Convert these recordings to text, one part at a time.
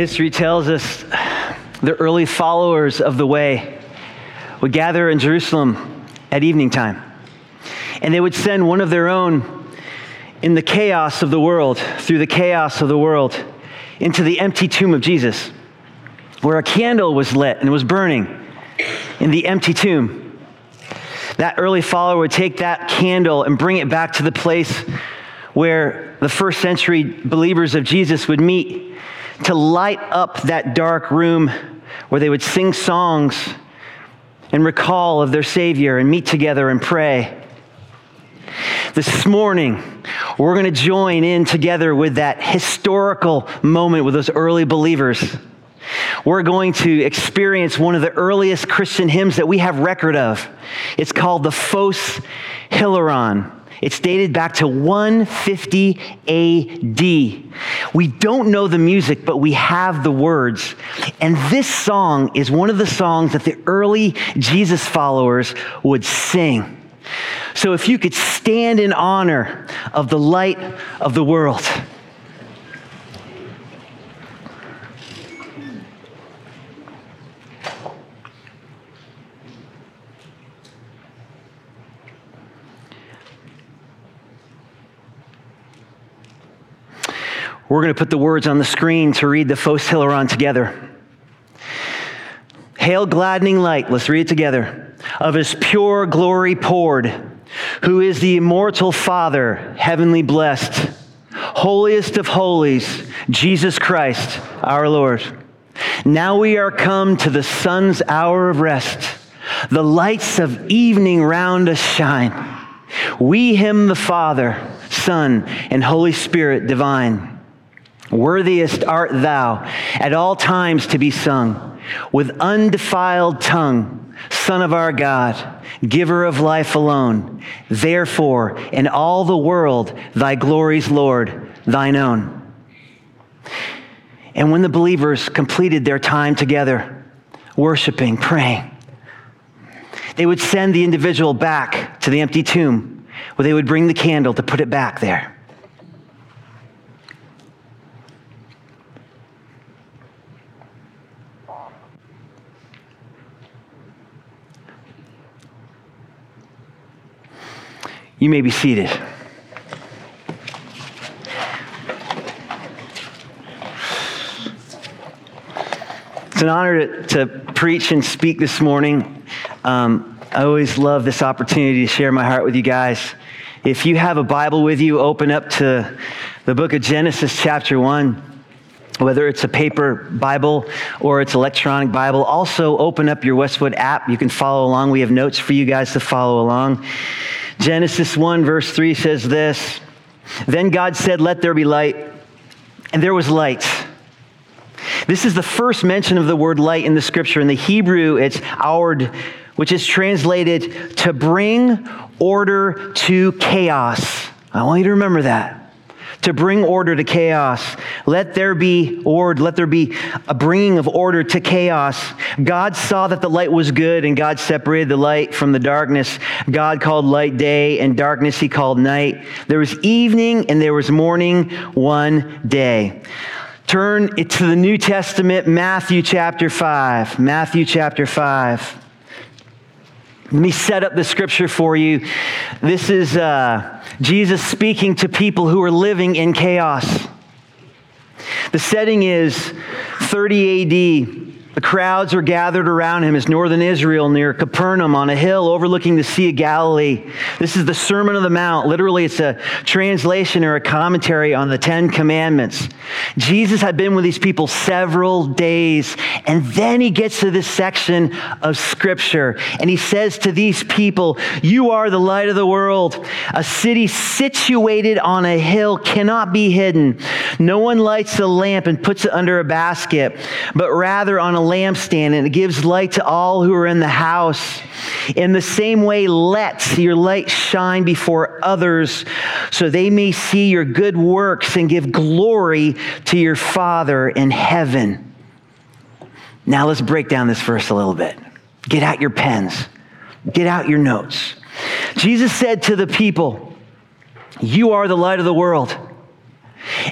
History tells us the early followers of the way would gather in Jerusalem at evening time. And they would send one of their own in the chaos of the world, through the chaos of the world, into the empty tomb of Jesus, where a candle was lit and was burning in the empty tomb. That early follower would take that candle and bring it back to the place where the first century believers of Jesus would meet to light up that dark room where they would sing songs and recall of their Savior and meet together and pray. This morning, we're going to join in together with that historical moment with those early believers. We're going to experience one of the earliest Christian hymns that we have record of. It's called the Phos Hilaron. It's dated back to 150 AD. We don't know the music, but we have the words. And this song is one of the songs that the early Jesus followers would sing. So if you could stand in honor of the light of the world. We're going to put the words on the screen to read the Phos Hilaron together. Hail, gladdening light, let's read it together, of his pure glory poured, who is the immortal Father, heavenly blessed, holiest of holies, Jesus Christ, our Lord. Now we are come to the sun's hour of rest. The lights of evening round us shine. We hymn the Father, Son, and Holy Spirit divine. Worthiest art thou at all times to be sung with undefiled tongue, Son of our God, giver of life alone. Therefore, in all the world, thy glories, Lord, thine own. And when the believers completed their time together, worshiping, praying, they would send the individual back to the empty tomb where they would bring the candle to put it back there. You may be seated. It's an honor to, to preach and speak this morning. Um, I always love this opportunity to share my heart with you guys. If you have a Bible with you, open up to the book of Genesis, chapter 1 whether it's a paper Bible or it's electronic Bible. Also, open up your Westwood app. You can follow along. We have notes for you guys to follow along. Genesis 1, verse 3 says this Then God said, Let there be light, and there was light. This is the first mention of the word light in the scripture. In the Hebrew, it's awd, which is translated to bring order to chaos. I want you to remember that to bring order to chaos. Let there be order, let there be a bringing of order to chaos. God saw that the light was good and God separated the light from the darkness. God called light day and darkness he called night. There was evening and there was morning one day. Turn to the New Testament, Matthew chapter 5. Matthew chapter 5. Let me set up the scripture for you. This is uh, Jesus speaking to people who are living in chaos. The setting is 30 AD. The crowds are gathered around him as northern Israel near Capernaum on a hill overlooking the Sea of Galilee. This is the Sermon of the Mount. Literally, it's a translation or a commentary on the Ten Commandments. Jesus had been with these people several days, and then he gets to this section of Scripture, and he says to these people, You are the light of the world. A city situated on a hill cannot be hidden. No one lights a lamp and puts it under a basket, but rather on a a lampstand and it gives light to all who are in the house. In the same way, let your light shine before others so they may see your good works and give glory to your Father in heaven. Now let's break down this verse a little bit. Get out your pens, get out your notes. Jesus said to the people, You are the light of the world.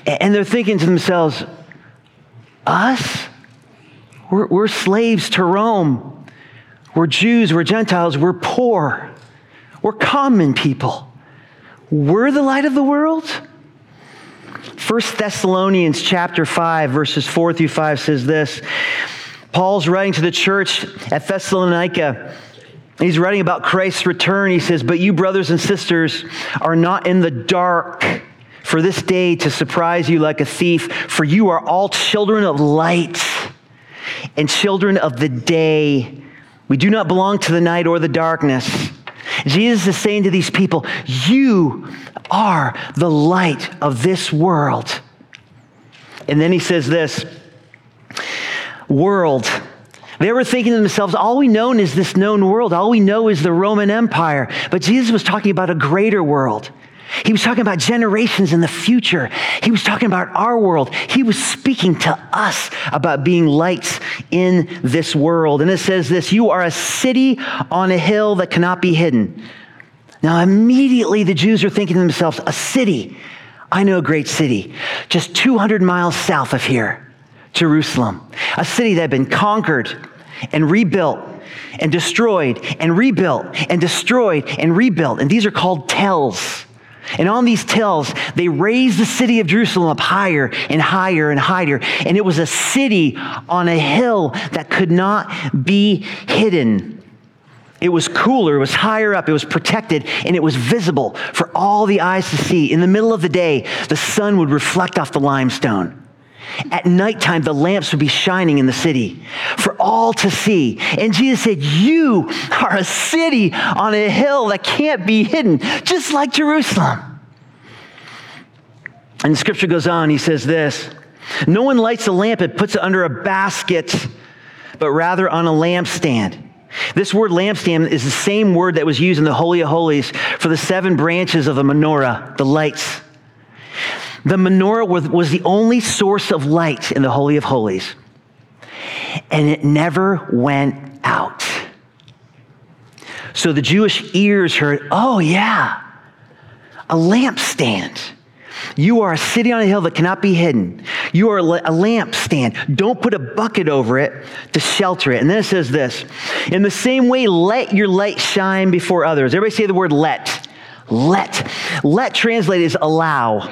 And they're thinking to themselves, us, we're, we're slaves to Rome. We're Jews, we're Gentiles, we're poor, we're common people. We're the light of the world. 1 Thessalonians chapter 5 verses 4 through 5 says this. Paul's writing to the church at Thessalonica. He's writing about Christ's return. He says, But you, brothers and sisters, are not in the dark for this day to surprise you like a thief, for you are all children of light and children of the day. We do not belong to the night or the darkness. Jesus is saying to these people, You are the light of this world. And then he says this world. They were thinking to themselves, all we know is this known world. All we know is the Roman Empire. But Jesus was talking about a greater world. He was talking about generations in the future. He was talking about our world. He was speaking to us about being lights in this world. And it says this You are a city on a hill that cannot be hidden. Now, immediately the Jews are thinking to themselves, A city. I know a great city, just 200 miles south of here, Jerusalem, a city that had been conquered and rebuilt and destroyed and rebuilt and destroyed and rebuilt. And these are called tells. And on these tells, they raised the city of Jerusalem up higher and higher and higher. And it was a city on a hill that could not be hidden. It was cooler, it was higher up, it was protected, and it was visible for all the eyes to see. In the middle of the day, the sun would reflect off the limestone. At nighttime, the lamps would be shining in the city for all to see. And Jesus said, You are a city on a hill that can't be hidden, just like Jerusalem. And the scripture goes on, he says this No one lights a lamp and puts it under a basket, but rather on a lampstand. This word lampstand is the same word that was used in the Holy of Holies for the seven branches of the menorah, the lights. The menorah was, was the only source of light in the Holy of Holies, and it never went out. So the Jewish ears heard, oh, yeah, a lampstand. You are a city on a hill that cannot be hidden. You are a lampstand. Don't put a bucket over it to shelter it. And then it says this In the same way, let your light shine before others. Everybody say the word let. Let. Let translated is allow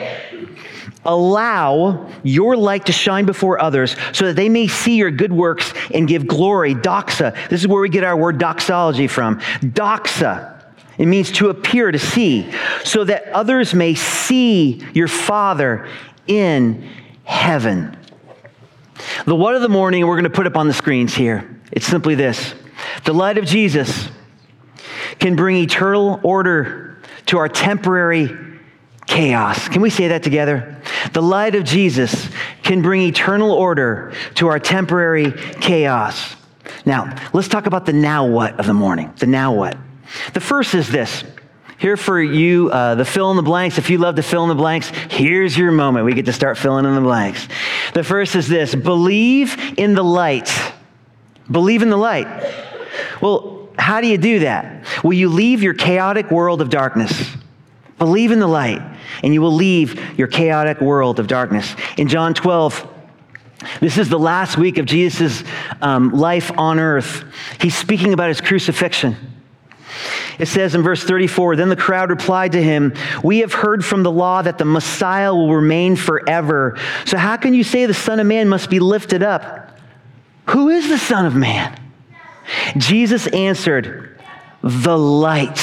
allow your light to shine before others so that they may see your good works and give glory. Doxa. This is where we get our word doxology from. Doxa. It means to appear, to see, so that others may see your Father in heaven. The what of the morning we're going to put up on the screens here. It's simply this The light of Jesus can bring eternal order to our temporary chaos. Can we say that together? The light of Jesus can bring eternal order to our temporary chaos. Now, let's talk about the now what of the morning. The now what. The first is this. Here for you, uh, the fill in the blanks. If you love to fill in the blanks, here's your moment. We get to start filling in the blanks. The first is this believe in the light. Believe in the light. Well, how do you do that? Will you leave your chaotic world of darkness. Believe in the light and you will leave your chaotic world of darkness. In John 12, this is the last week of Jesus' um, life on earth. He's speaking about his crucifixion. It says in verse 34 Then the crowd replied to him, We have heard from the law that the Messiah will remain forever. So how can you say the Son of Man must be lifted up? Who is the Son of Man? Jesus answered, The light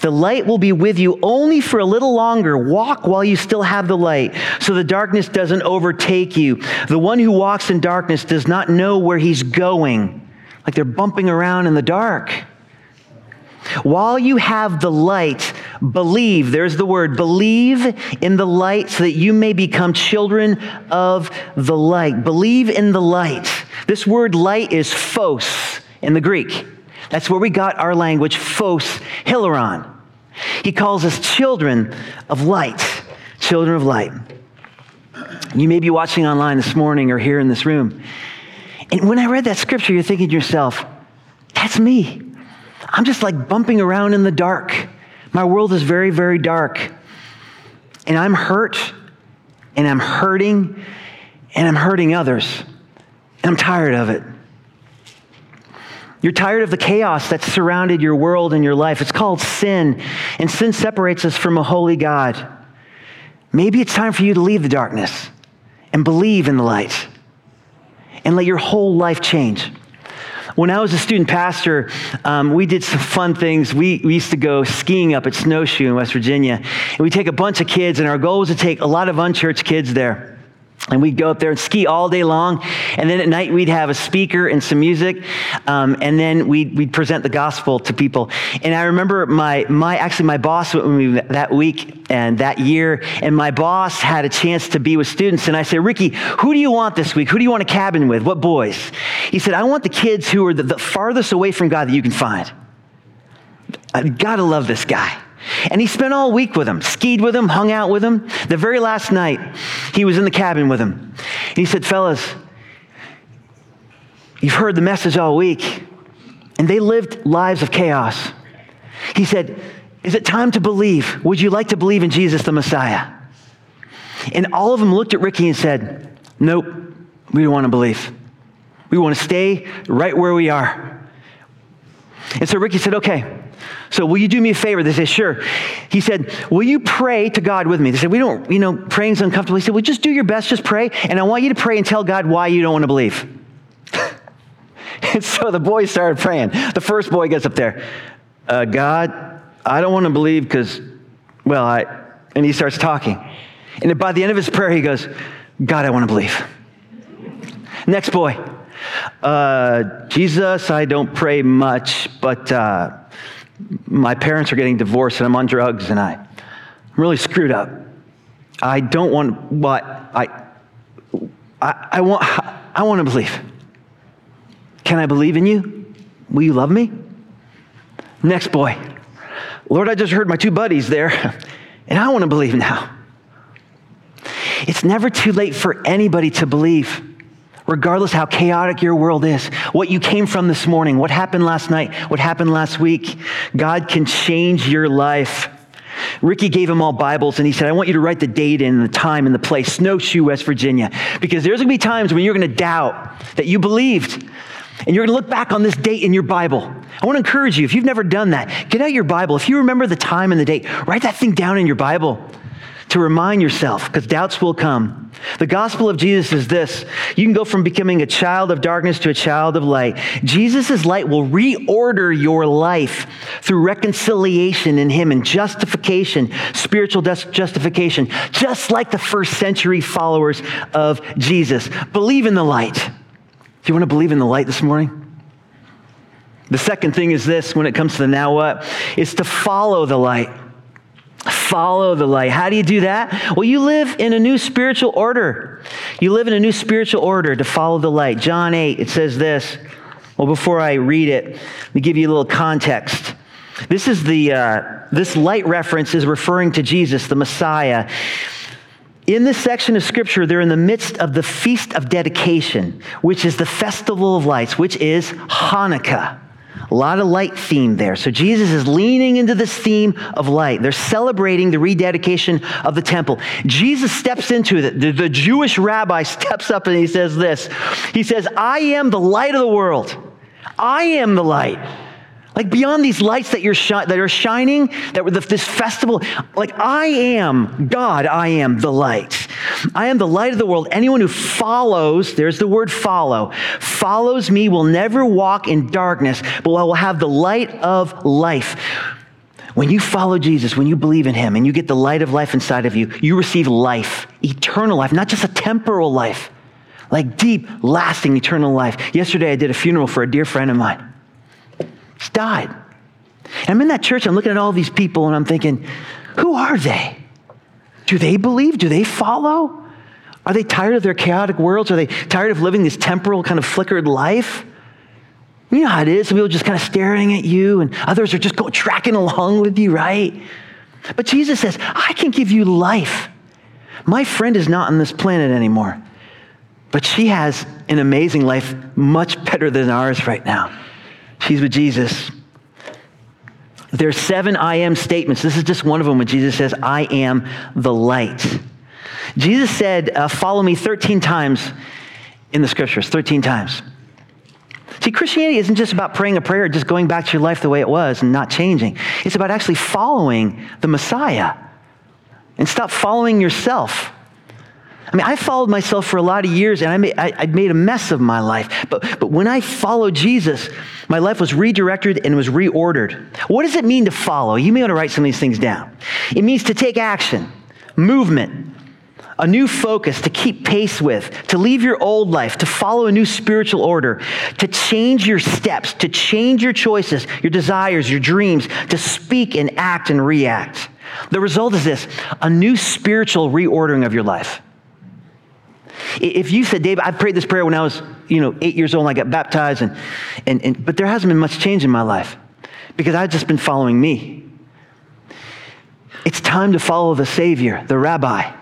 the light will be with you only for a little longer. Walk while you still have the light, so the darkness doesn't overtake you. The one who walks in darkness does not know where he's going, like they're bumping around in the dark. While you have the light, believe, there's the word, believe in the light so that you may become children of the light. Believe in the light. This word light is phos in the Greek. That's where we got our language, phos, hilaron. He calls us children of light, children of light. You may be watching online this morning or here in this room. And when I read that scripture, you're thinking to yourself, that's me. I'm just like bumping around in the dark. My world is very, very dark. And I'm hurt, and I'm hurting, and I'm hurting others, and I'm tired of it. You're tired of the chaos that's surrounded your world and your life. It's called sin, and sin separates us from a holy God. Maybe it's time for you to leave the darkness and believe in the light and let your whole life change. When I was a student pastor, um, we did some fun things. We, we used to go skiing up at Snowshoe in West Virginia. And we take a bunch of kids, and our goal was to take a lot of unchurched kids there. And we'd go up there and ski all day long. And then at night, we'd have a speaker and some music. Um, and then we'd, we'd present the gospel to people. And I remember my, my actually, my boss went with me that week and that year. And my boss had a chance to be with students. And I said, Ricky, who do you want this week? Who do you want a cabin with? What boys? He said, I want the kids who are the, the farthest away from God that you can find. I gotta love this guy. And he spent all week with them, skied with them, hung out with them. The very last night, he was in the cabin with him. And he said, Fellas, you've heard the message all week, and they lived lives of chaos. He said, Is it time to believe? Would you like to believe in Jesus the Messiah? And all of them looked at Ricky and said, Nope, we don't want to believe. We want to stay right where we are. And so Ricky said, Okay, so will you do me a favor? They said, sure. He said, will you pray to God with me? They said, we don't, you know, praying's uncomfortable. He said, well, just do your best, just pray. And I want you to pray and tell God why you don't want to believe. and so the boys started praying. The first boy gets up there. Uh, God, I don't want to believe because, well, I, and he starts talking. And by the end of his prayer, he goes, God, I want to believe. Next boy, uh, Jesus, I don't pray much, but uh, my parents are getting divorced and I'm on drugs and I, I'm really screwed up. I don't want what I, I, I want, I want to believe. Can I believe in you? Will you love me? Next boy. Lord, I just heard my two buddies there and I want to believe now. It's never too late for anybody to believe regardless how chaotic your world is, what you came from this morning, what happened last night, what happened last week, God can change your life. Ricky gave them all Bibles and he said, I want you to write the date and the time and the place, Snowshoe, West Virginia, because there's going to be times when you're going to doubt that you believed. And you're going to look back on this date in your Bible. I want to encourage you, if you've never done that, get out your Bible. If you remember the time and the date, write that thing down in your Bible to remind yourself, because doubts will come. The gospel of Jesus is this you can go from becoming a child of darkness to a child of light. Jesus' light will reorder your life through reconciliation in Him and justification, spiritual justification, just like the first century followers of Jesus. Believe in the light. Do you want to believe in the light this morning? The second thing is this when it comes to the now what? Is to follow the light. Follow the light. How do you do that? Well, you live in a new spiritual order. You live in a new spiritual order to follow the light. John 8, it says this. Well, before I read it, let me give you a little context. This is the, uh, this light reference is referring to Jesus, the Messiah. In this section of scripture, they're in the midst of the Feast of Dedication, which is the Festival of Lights, which is Hanukkah. A lot of light theme there. So Jesus is leaning into this theme of light. They're celebrating the rededication of the temple. Jesus steps into it. The, the Jewish rabbi steps up and he says this. He says, I am the light of the world. I am the light. Like beyond these lights that, you're shi- that are shining, that were this festival, like I am God, I am the light. I am the light of the world. Anyone who follows, there's the word follow, follows me will never walk in darkness, but will have the light of life. When you follow Jesus, when you believe in him and you get the light of life inside of you, you receive life, eternal life, not just a temporal life, like deep, lasting, eternal life. Yesterday, I did a funeral for a dear friend of mine. He's died. And I'm in that church, I'm looking at all these people, and I'm thinking, who are they? Do they believe? Do they follow? Are they tired of their chaotic worlds? Are they tired of living this temporal, kind of flickered life? You know how it is. Some people just kind of staring at you, and others are just go, tracking along with you, right? But Jesus says, I can give you life. My friend is not on this planet anymore, but she has an amazing life, much better than ours right now. She's with Jesus. There's seven I am statements. This is just one of them when Jesus says, I am the light. Jesus said, uh, Follow me 13 times in the scriptures, 13 times. See, Christianity isn't just about praying a prayer, just going back to your life the way it was and not changing. It's about actually following the Messiah and stop following yourself. I mean, I followed myself for a lot of years and I made, I, I made a mess of my life. But, but when I followed Jesus, my life was redirected and was reordered. What does it mean to follow? You may want to write some of these things down. It means to take action, movement, a new focus to keep pace with, to leave your old life, to follow a new spiritual order, to change your steps, to change your choices, your desires, your dreams, to speak and act and react. The result is this a new spiritual reordering of your life. If you said, David, I prayed this prayer when I was, you know, eight years old and I got baptized, and, and, and, but there hasn't been much change in my life because I've just been following me. It's time to follow the Savior, the Rabbi.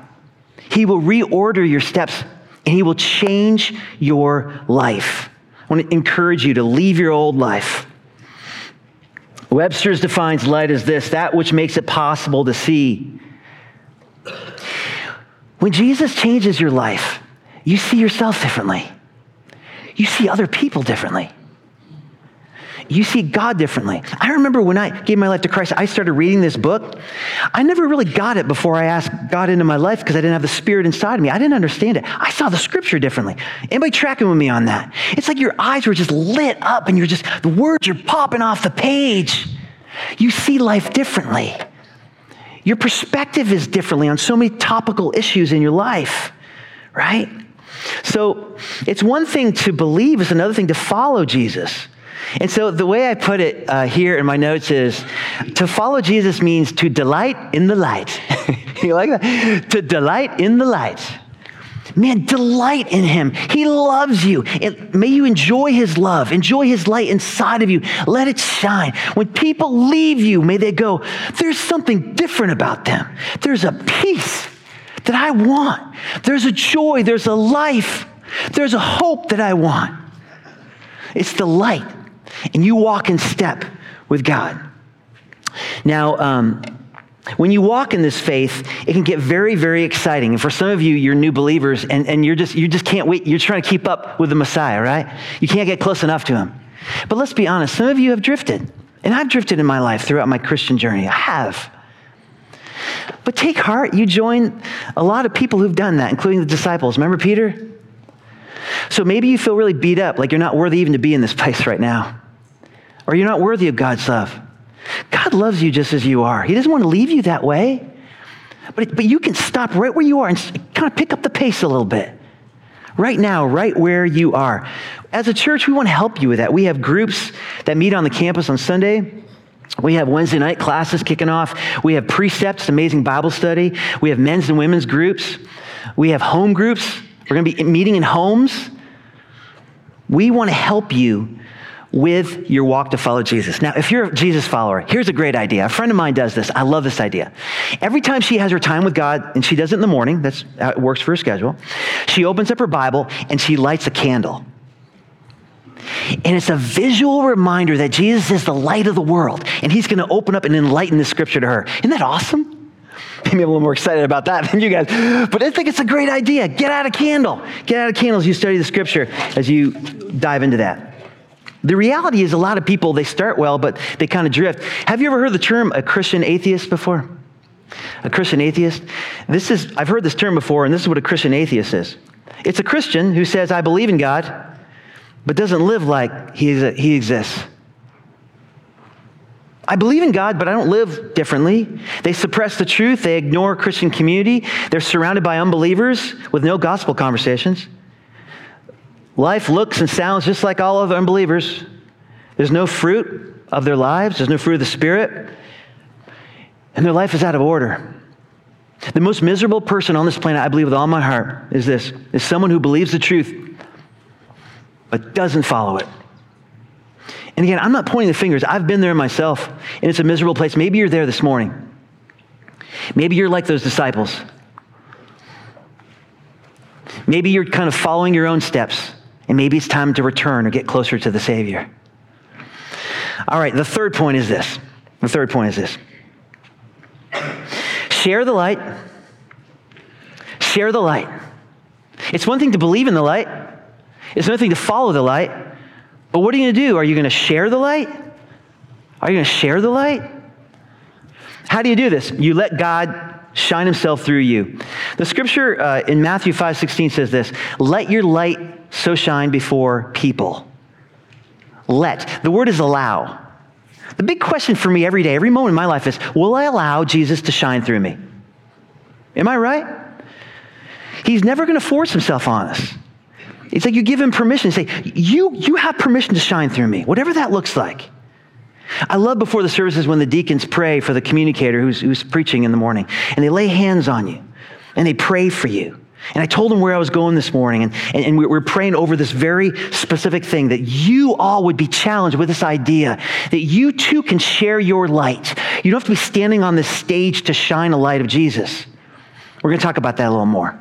He will reorder your steps and He will change your life. I want to encourage you to leave your old life. Webster's defines light as this that which makes it possible to see. When Jesus changes your life, you see yourself differently. You see other people differently. You see God differently. I remember when I gave my life to Christ, I started reading this book. I never really got it before I asked God into my life because I didn't have the Spirit inside of me. I didn't understand it. I saw the scripture differently. Anybody tracking with me on that? It's like your eyes were just lit up and you're just, the words are popping off the page. You see life differently. Your perspective is differently on so many topical issues in your life, right? So it's one thing to believe, it's another thing to follow Jesus. And so the way I put it uh, here in my notes is to follow Jesus means to delight in the light. you like that? To delight in the light. Man, delight in him. He loves you. And may you enjoy his love, enjoy his light inside of you. Let it shine. When people leave you, may they go, there's something different about them. There's a peace that I want. There's a joy. There's a life. There's a hope that I want. It's the light and you walk in step with God. Now, um, when you walk in this faith, it can get very, very exciting. And for some of you, you're new believers, and, and you're just, you just can't wait. You're trying to keep up with the Messiah, right? You can't get close enough to him. But let's be honest, some of you have drifted. And I've drifted in my life throughout my Christian journey. I have. But take heart, you join a lot of people who've done that, including the disciples. Remember Peter? So maybe you feel really beat up, like you're not worthy even to be in this place right now or you're not worthy of God's love. God loves you just as you are. He doesn't want to leave you that way. But, but you can stop right where you are and kind of pick up the pace a little bit. Right now, right where you are. As a church, we want to help you with that. We have groups that meet on the campus on Sunday. We have Wednesday night classes kicking off. We have precepts, amazing Bible study. We have men's and women's groups. We have home groups. We're going to be meeting in homes. We want to help you with your walk to follow Jesus. Now, if you're a Jesus follower, here's a great idea. A friend of mine does this. I love this idea. Every time she has her time with God, and she does it in the morning, that's how it works for her schedule, she opens up her Bible and she lights a candle. And it's a visual reminder that Jesus is the light of the world, and he's going to open up and enlighten the scripture to her. Isn't that awesome? Maybe I'm a little more excited about that than you guys. But I think it's a great idea. Get out a candle. Get out a candle as you study the scripture, as you dive into that. The reality is, a lot of people, they start well, but they kind of drift. Have you ever heard the term a Christian atheist before? A Christian atheist? This is, I've heard this term before, and this is what a Christian atheist is it's a Christian who says, I believe in God, but doesn't live like he, he exists. I believe in God, but I don't live differently. They suppress the truth. They ignore Christian community. They're surrounded by unbelievers with no gospel conversations. Life looks and sounds just like all other unbelievers. There's no fruit of their lives, there's no fruit of the Spirit, and their life is out of order. The most miserable person on this planet, I believe with all my heart, is this is someone who believes the truth but doesn't follow it. And again, I'm not pointing the fingers. I've been there myself, and it's a miserable place. Maybe you're there this morning. Maybe you're like those disciples. Maybe you're kind of following your own steps. And maybe it's time to return or get closer to the Savior. All right, the third point is this. The third point is this share the light, share the light. It's one thing to believe in the light, it's another thing to follow the light. But what are you going to do? Are you going to share the light? Are you going to share the light? How do you do this? You let God shine himself through you. The scripture uh, in Matthew 5 16 says this Let your light so shine before people. Let. The word is allow. The big question for me every day, every moment in my life is Will I allow Jesus to shine through me? Am I right? He's never going to force himself on us. It's like you give him permission. Say, you, you have permission to shine through me, whatever that looks like. I love before the services when the deacons pray for the communicator who's, who's preaching in the morning, and they lay hands on you, and they pray for you. And I told them where I was going this morning, and, and, and we're praying over this very specific thing that you all would be challenged with this idea that you too can share your light. You don't have to be standing on this stage to shine a light of Jesus. We're going to talk about that a little more.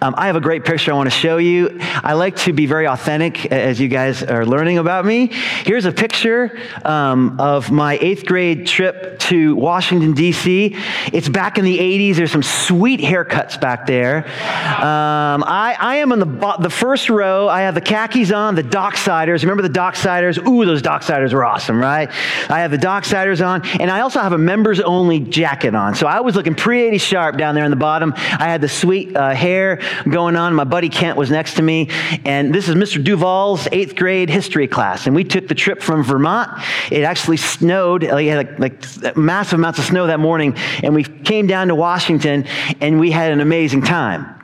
Um, I have a great picture I want to show you. I like to be very authentic as you guys are learning about me. Here's a picture um, of my eighth grade trip to Washington, D.C. It's back in the 80s. There's some sweet haircuts back there. Um, I, I, am in the, the first row. I have the khakis on, the Docksiders. Remember the Docksiders? Ooh, those Docksiders were awesome, right? I have the Docksiders on, and I also have a members only jacket on. So I was looking pretty sharp down there in the bottom. I had the sweet uh, hair going on. My buddy Kent was next to me, and this is Mr. Duval's eighth grade history class. And we took the trip from Vermont. It actually snowed, like, like, like massive amounts of snow that morning, and we came down to Washington, and we had an amazing time.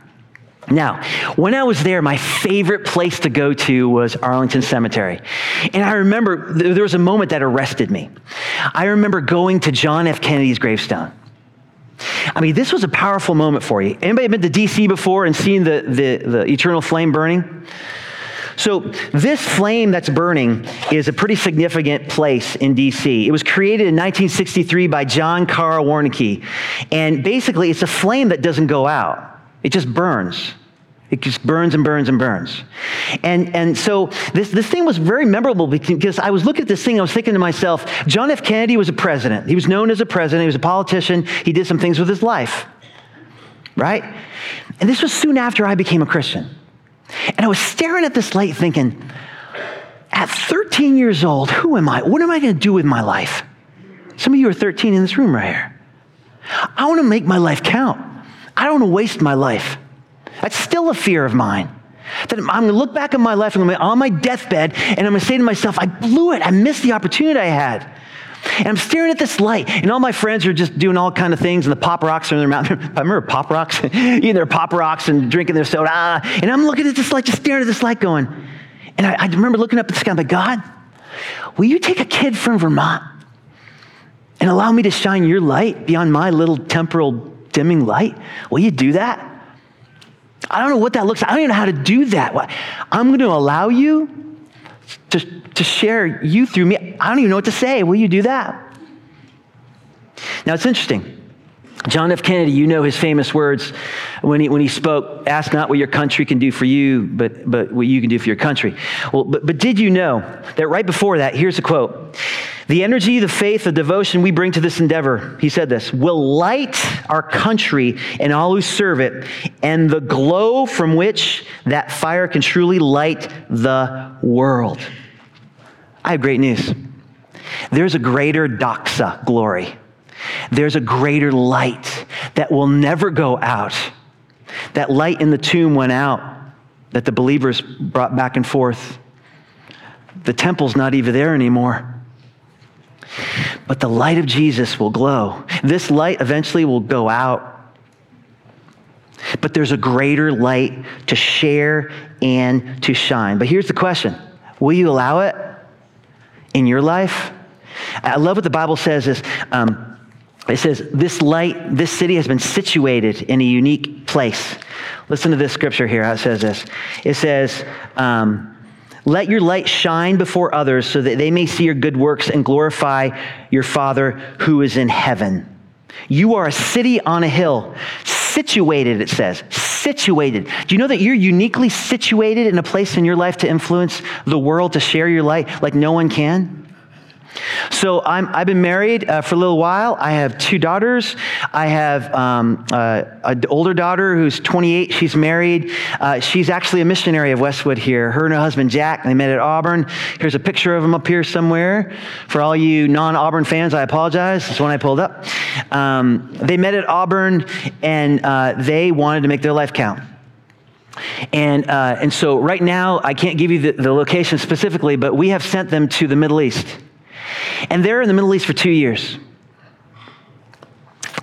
Now, when I was there, my favorite place to go to was Arlington Cemetery. And I remember there was a moment that arrested me. I remember going to John F. Kennedy's gravestone. I mean, this was a powerful moment for you. Anybody been to DC before and seen the, the, the eternal flame burning? So, this flame that's burning is a pretty significant place in DC. It was created in 1963 by John Carl Warnecke. And basically, it's a flame that doesn't go out, it just burns. It just burns and burns and burns. And, and so this, this thing was very memorable because I was looking at this thing, I was thinking to myself, John F. Kennedy was a president. He was known as a president, he was a politician, he did some things with his life, right? And this was soon after I became a Christian. And I was staring at this light thinking, at 13 years old, who am I? What am I going to do with my life? Some of you are 13 in this room right here. I want to make my life count. I don't want to waste my life. That's still a fear of mine. That I'm going to look back at my life and I'm on my deathbed and I'm going to say to myself, I blew it. I missed the opportunity I had. And I'm staring at this light, and all my friends are just doing all kind of things, and the pop rocks are in their mouth. I remember pop rocks, eating their pop rocks and drinking their soda. And I'm looking at this light, just staring at this light, going. And I, I remember looking up at the sky. I'm like, God, will you take a kid from Vermont and allow me to shine your light beyond my little temporal dimming light? Will you do that? I don't know what that looks like. I don't even know how to do that. I'm going to allow you to, to share you through me. I don't even know what to say. Will you do that? Now, it's interesting. John F. Kennedy, you know his famous words when he, when he spoke, ask not what your country can do for you, but, but what you can do for your country. Well, but, but did you know that right before that, here's a quote the energy, the faith, the devotion we bring to this endeavor, he said this, will light our country and all who serve it, and the glow from which that fire can truly light the world. I have great news. There's a greater doxa glory. There's a greater light that will never go out. That light in the tomb went out, that the believers brought back and forth. The temple's not even there anymore. But the light of Jesus will glow. This light eventually will go out. But there's a greater light to share and to shine. But here's the question Will you allow it in your life? I love what the Bible says is um, it says, This light, this city has been situated in a unique place. Listen to this scripture here, how it says this. It says, um, let your light shine before others so that they may see your good works and glorify your Father who is in heaven. You are a city on a hill, situated, it says, situated. Do you know that you're uniquely situated in a place in your life to influence the world, to share your light like no one can? So i have been married uh, for a little while. I have two daughters. I have um, uh, an older daughter who's 28. She's married. Uh, she's actually a missionary of Westwood here. Her and her husband Jack. They met at Auburn. Here's a picture of them up here somewhere. For all you non-Auburn fans, I apologize. This one I pulled up. Um, they met at Auburn, and uh, they wanted to make their life count. And, uh, and so right now, I can't give you the, the location specifically, but we have sent them to the Middle East. And they're in the Middle East for two years.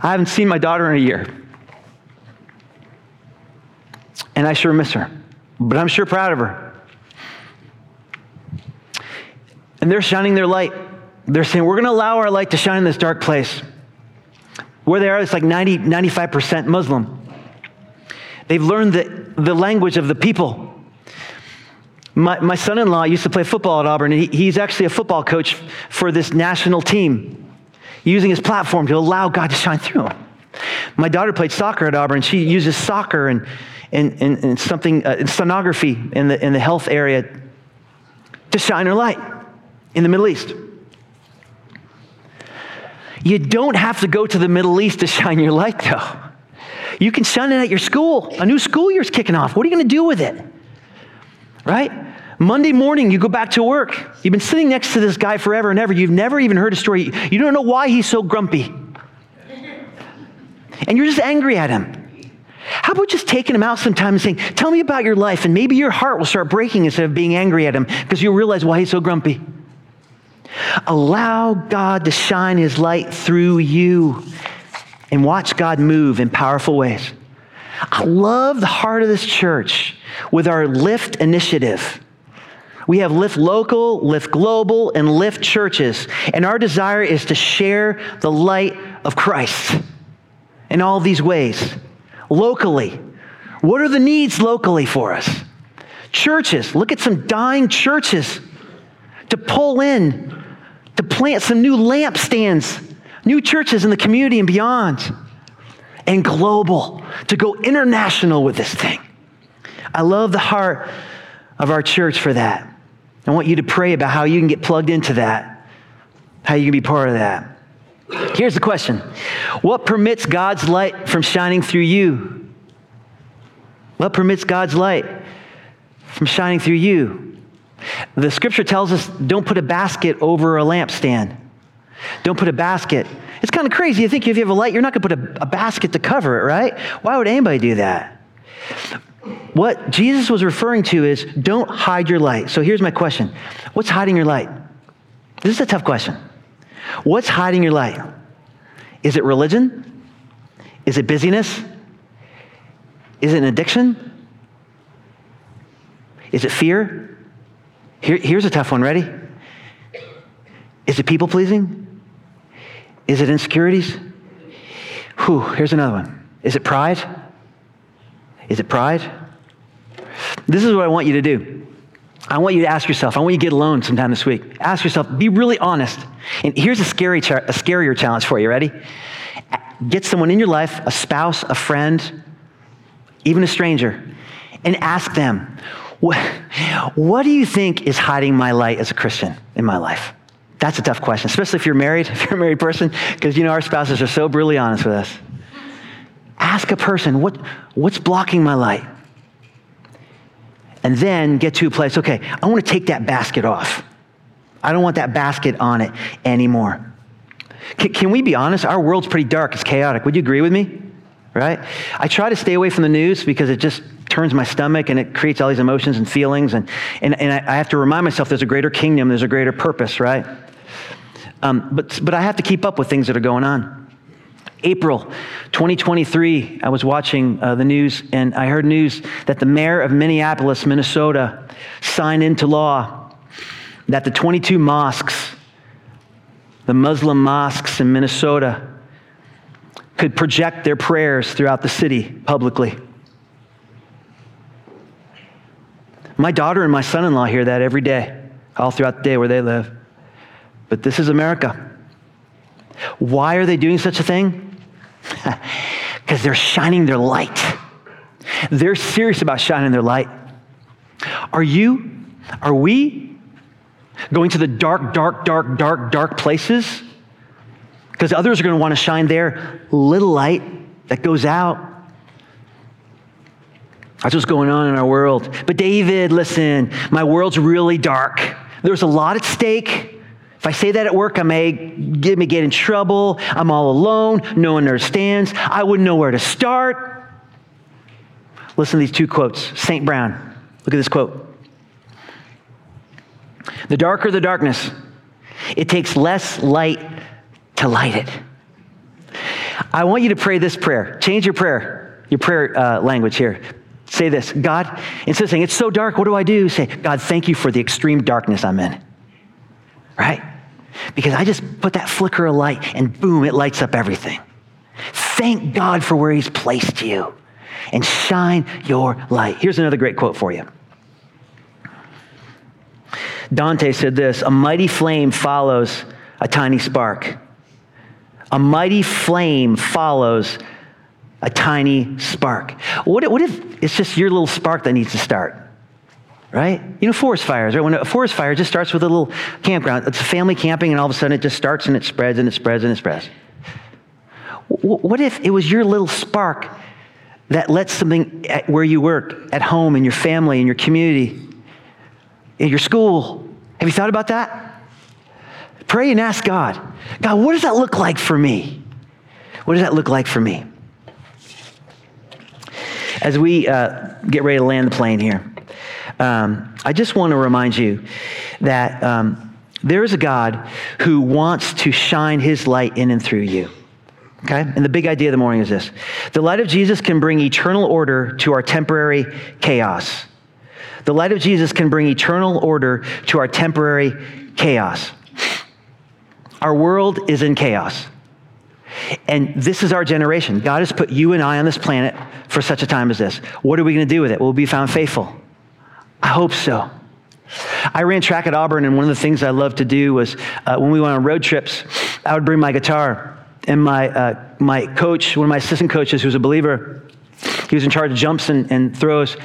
I haven't seen my daughter in a year. And I sure miss her, but I'm sure proud of her. And they're shining their light. They're saying, We're going to allow our light to shine in this dark place. Where they are, it's like 90, 95% Muslim. They've learned the, the language of the people. My, my son in law used to play football at Auburn, and he, he's actually a football coach for this national team, using his platform to allow God to shine through him. My daughter played soccer at Auburn. She uses soccer and, and, and, and something, uh, sonography in the, in the health area to shine her light in the Middle East. You don't have to go to the Middle East to shine your light, though. You can shine it at your school. A new school year's kicking off. What are you going to do with it? Right? Monday morning, you go back to work. You've been sitting next to this guy forever and ever. You've never even heard a story. You don't know why he's so grumpy. And you're just angry at him. How about just taking him out sometime and saying, Tell me about your life, and maybe your heart will start breaking instead of being angry at him because you'll realize why he's so grumpy. Allow God to shine his light through you and watch God move in powerful ways. I love the heart of this church with our Lift initiative. We have Lift Local, Lift Global, and Lift Churches. And our desire is to share the light of Christ in all these ways. Locally, what are the needs locally for us? Churches, look at some dying churches to pull in, to plant some new lampstands new churches in the community and beyond, and global, to go international with this thing. I love the heart of our church for that. I want you to pray about how you can get plugged into that, how you can be part of that. Here's the question What permits God's light from shining through you? What permits God's light from shining through you? The scripture tells us don't put a basket over a lampstand. Don't put a basket. It's kind of crazy. You think if you have a light, you're not going to put a, a basket to cover it, right? Why would anybody do that? What Jesus was referring to is don't hide your light. So here's my question What's hiding your light? This is a tough question. What's hiding your light? Is it religion? Is it busyness? Is it an addiction? Is it fear? Here, here's a tough one. Ready? Is it people pleasing? Is it insecurities? Whew, here's another one. Is it pride? Is it pride? This is what I want you to do. I want you to ask yourself, I want you to get alone sometime this week. Ask yourself, be really honest. And here's a, scary, a scarier challenge for you. Ready? Get someone in your life, a spouse, a friend, even a stranger, and ask them, what, what do you think is hiding my light as a Christian in my life? That's a tough question, especially if you're married, if you're a married person, because you know our spouses are so brutally honest with us. Ask a person, what, what's blocking my light? And then get to a place, okay, I want to take that basket off. I don't want that basket on it anymore. Can, can we be honest? Our world's pretty dark, it's chaotic. Would you agree with me? Right? I try to stay away from the news because it just turns my stomach and it creates all these emotions and feelings. And, and, and I have to remind myself there's a greater kingdom, there's a greater purpose, right? Um, but, but I have to keep up with things that are going on. April 2023, I was watching uh, the news and I heard news that the mayor of Minneapolis, Minnesota, signed into law that the 22 mosques, the Muslim mosques in Minnesota, could project their prayers throughout the city publicly. My daughter and my son in law hear that every day, all throughout the day where they live. But this is America. Why are they doing such a thing? Because they're shining their light. They're serious about shining their light. Are you, are we going to the dark, dark, dark, dark, dark places because others are going to want to shine their little light that goes out. That's what's going on in our world. But David, listen, my world's really dark. There's a lot at stake. If I say that at work, I may get, me get in trouble. I'm all alone. No one understands. I wouldn't know where to start. Listen to these two quotes. St. Brown. Look at this quote. The darker the darkness, it takes less light to light it. I want you to pray this prayer. Change your prayer, your prayer uh, language here. Say this God, instead of saying, it's so dark, what do I do? Say, God, thank you for the extreme darkness I'm in. Right? Because I just put that flicker of light and boom, it lights up everything. Thank God for where He's placed you and shine your light. Here's another great quote for you. Dante said this A mighty flame follows a tiny spark. A mighty flame follows a tiny spark. What, if it's just your little spark that needs to start? Right? You know, forest fires, right? When a forest fire just starts with a little campground, it's a family camping, and all of a sudden it just starts and it spreads and it spreads and it spreads. What if it was your little spark that lets something at where you work, at home, in your family, in your community, in your school? Have you thought about that? Pray and ask God, God, what does that look like for me? What does that look like for me? As we uh, get ready to land the plane here, um, I just want to remind you that um, there is a God who wants to shine his light in and through you. Okay? And the big idea of the morning is this the light of Jesus can bring eternal order to our temporary chaos. The light of Jesus can bring eternal order to our temporary chaos. Our world is in chaos. And this is our generation. God has put you and I on this planet for such a time as this. What are we going to do with it? Will we be found faithful? I hope so. I ran track at Auburn, and one of the things I loved to do was uh, when we went on road trips, I would bring my guitar. And my, uh, my coach, one of my assistant coaches, who was a believer, he was in charge of jumps and, and throws.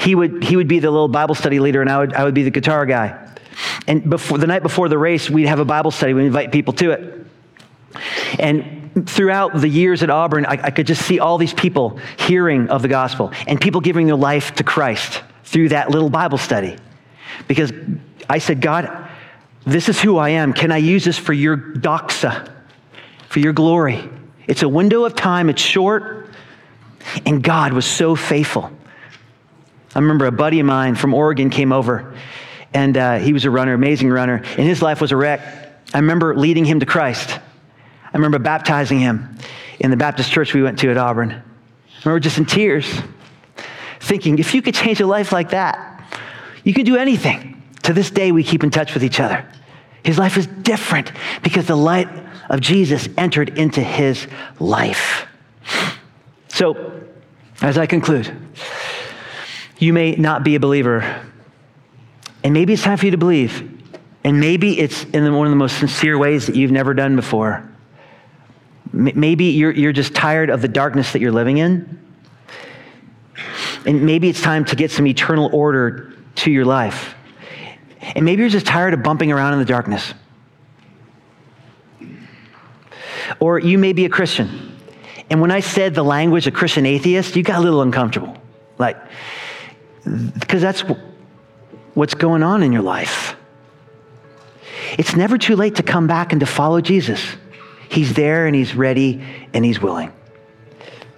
He would, he would be the little Bible study leader, and I would, I would be the guitar guy. And before, the night before the race, we'd have a Bible study. We'd invite people to it. And throughout the years at Auburn, I, I could just see all these people hearing of the gospel and people giving their life to Christ through that little Bible study. Because I said, God, this is who I am. Can I use this for your doxa, for your glory? It's a window of time, it's short, and God was so faithful. I remember a buddy of mine from Oregon came over and uh, he was a runner, amazing runner, and his life was a wreck. I remember leading him to Christ. I remember baptizing him in the Baptist church we went to at Auburn. I remember just in tears, thinking, if you could change a life like that, you can do anything. To this day, we keep in touch with each other. His life is different because the light of Jesus entered into his life. So, as I conclude, you may not be a believer and maybe it's time for you to believe. And maybe it's in one of the most sincere ways that you've never done before. Maybe you're, you're just tired of the darkness that you're living in. And maybe it's time to get some eternal order to your life. And maybe you're just tired of bumping around in the darkness. Or you may be a Christian. And when I said the language of Christian atheist, you got a little uncomfortable. Like, because that's what's going on in your life. It's never too late to come back and to follow Jesus. He's there and He's ready and He's willing.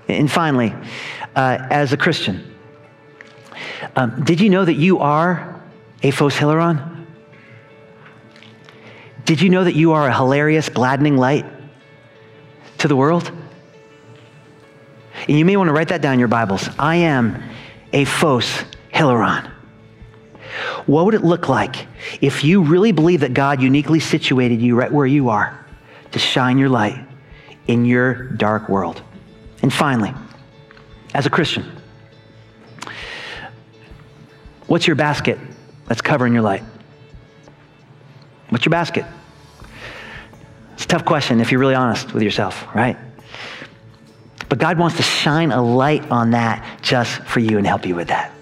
And finally, uh, as a Christian, um, did you know that you are a Phos Hilaron? Did you know that you are a hilarious, gladdening light to the world? And you may want to write that down in your Bibles. I am a Phos Hilaron. What would it look like if you really believe that God uniquely situated you right where you are to shine your light in your dark world? And finally, as a Christian, what's your basket that's covering your light? What's your basket? It's a tough question if you're really honest with yourself, right? But God wants to shine a light on that just for you and help you with that.